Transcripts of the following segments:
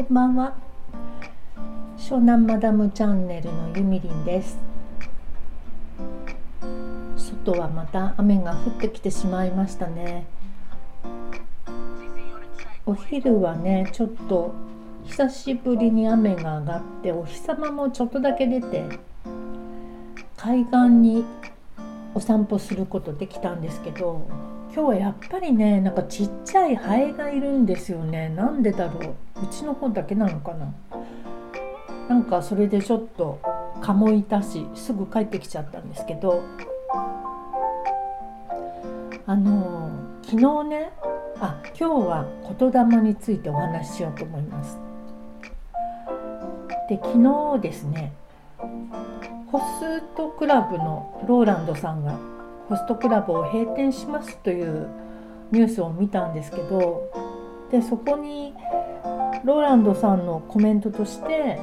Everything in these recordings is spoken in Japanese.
こんばんは。湘南マダムチャンネルのゆみりんです。外はまた雨が降ってきてしまいましたね。お昼はねちょっと久しぶりに雨が上がってお日様もちょっとだけ出て海岸にお散歩することできたんですけど今日はやっぱりねなんかちっちゃいハエがいるんですよね。なんでだろう？うちの方だけなのかな？なんかそれでちょっと蚊もいたしすぐ帰ってきちゃったんですけどあの昨日ねあ今日は言霊についてお話ししようと思います。で昨日ですねホストクラブのローランドさんがホストクラブを閉店しますというニュースを見たんですけどでそこにローランドさんのコメントとして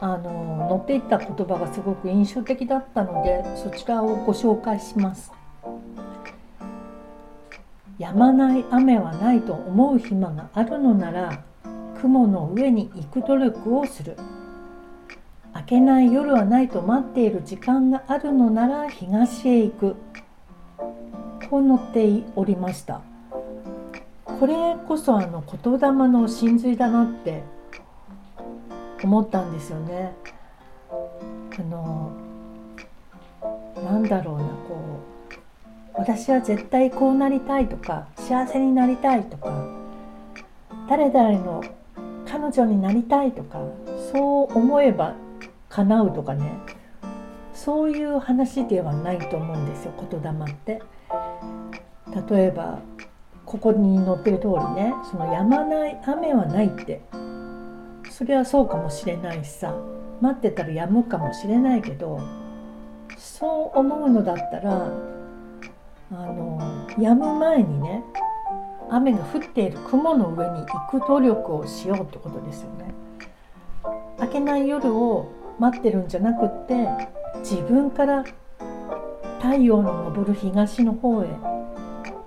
あの載っていった言葉がすごく印象的だったのでそちらをご紹介します。止まない雨はないと思う暇があるのなら雲の上に行く努力をする。けない夜はないと待っている時間があるのなら東へ行く。こう載っておりました。これこそあの言霊の真髄だなって思ったんですよね。あのなんだろうなこう私は絶対こうなりたいとか幸せになりたいとか誰々の彼女になりたいとかそう思えば叶うとかねそういう話ではないと思うんですよ言霊って。例えばここに載ってる通りねその止まない雨はないってそれはそうかもしれないしさ待ってたら止むかもしれないけどそう思うのだったらあの止む前にね雨が降っている雲の上に行く努力をしようってことですよね。明けない夜を待ってるんじゃなくって自分から太陽の昇る東の方へ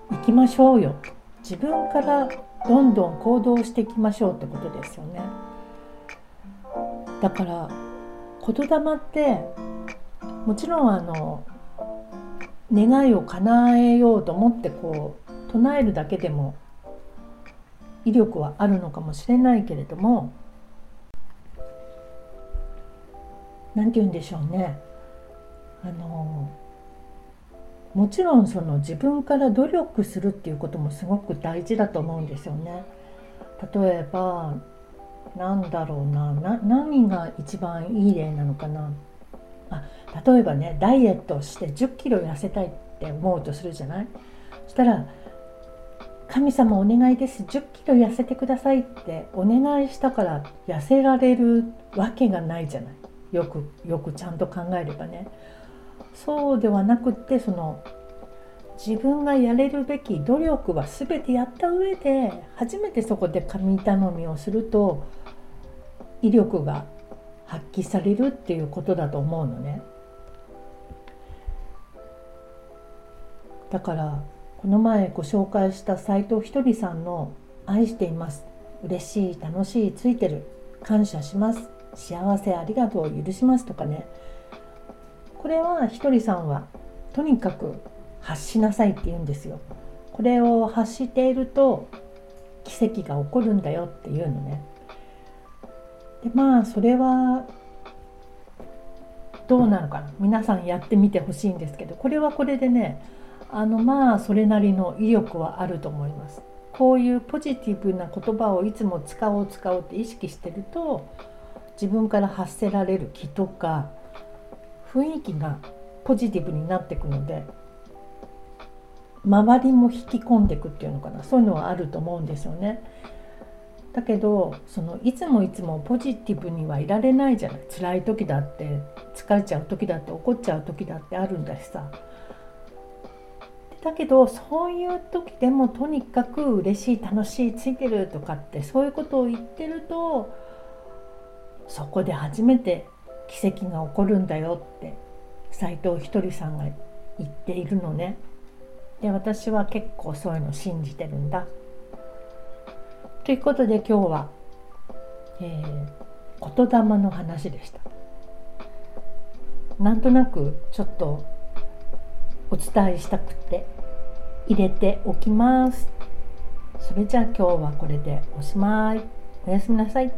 行きましょうよ。自分からどんどん行動していきましょうってことですよね。だから言霊ってもちろんあの願いを叶えようと思ってこう唱えるだけでも威力はあるのかもしれないけれども何て言うんでしょうねあのもちろんその自分から努力するっていうこともすごく大事だと思うんですよね。例えばなんだろうな何が一番いい例なのかなあ例えばねダイエットして1 0キロ痩せたいって思うとするじゃない？そしたら「神様お願いです1 0キロ痩せてください」ってお願いしたから痩せられるわけがないじゃない。よくよくちゃんと考えればねそうではなくってその自分がやれるべき努力は全てやった上で初めてそこで神頼みをすると威力が発揮されるっていうことだと思うのね。だからこの前ご紹介した斎藤ひとりさんの「愛しています」「嬉しい楽しいついてる」「感謝します」幸せありがとう許しますとかね。これはひとりさんはとにかく発しなさいって言うんですよ。これを発していると奇跡が起こるんだよっていうのね。でまあそれはどうなのかな。皆さんやってみてほしいんですけどこれはこれでねあのまあそれなりの威力はあると思います。こういうポジティブな言葉をいつも使おう使おうって意識してると自分から発せられる気とか雰囲気がポジティブになっていくので周りも引き込んでいくっていうのかなそういうのはあると思うんですよね。だけどそのいつもいつもポジティブにはいられないじゃない辛い時だって疲れちゃう時だって怒っちゃう時だってあるんだしさ。だけどそういう時でもとにかく嬉しい楽しいついてるとかってそういうことを言ってるとそこで初めて奇跡が起こるんだよって斎藤ひとりさんが言っているのね。で私は結構そういうの信じてるんだ。ということで今日は、えー、言霊の話でした。なんとなくちょっとお伝えしたくて入れておきます。それじゃあ今日はこれでおしまい。おやすみなさい。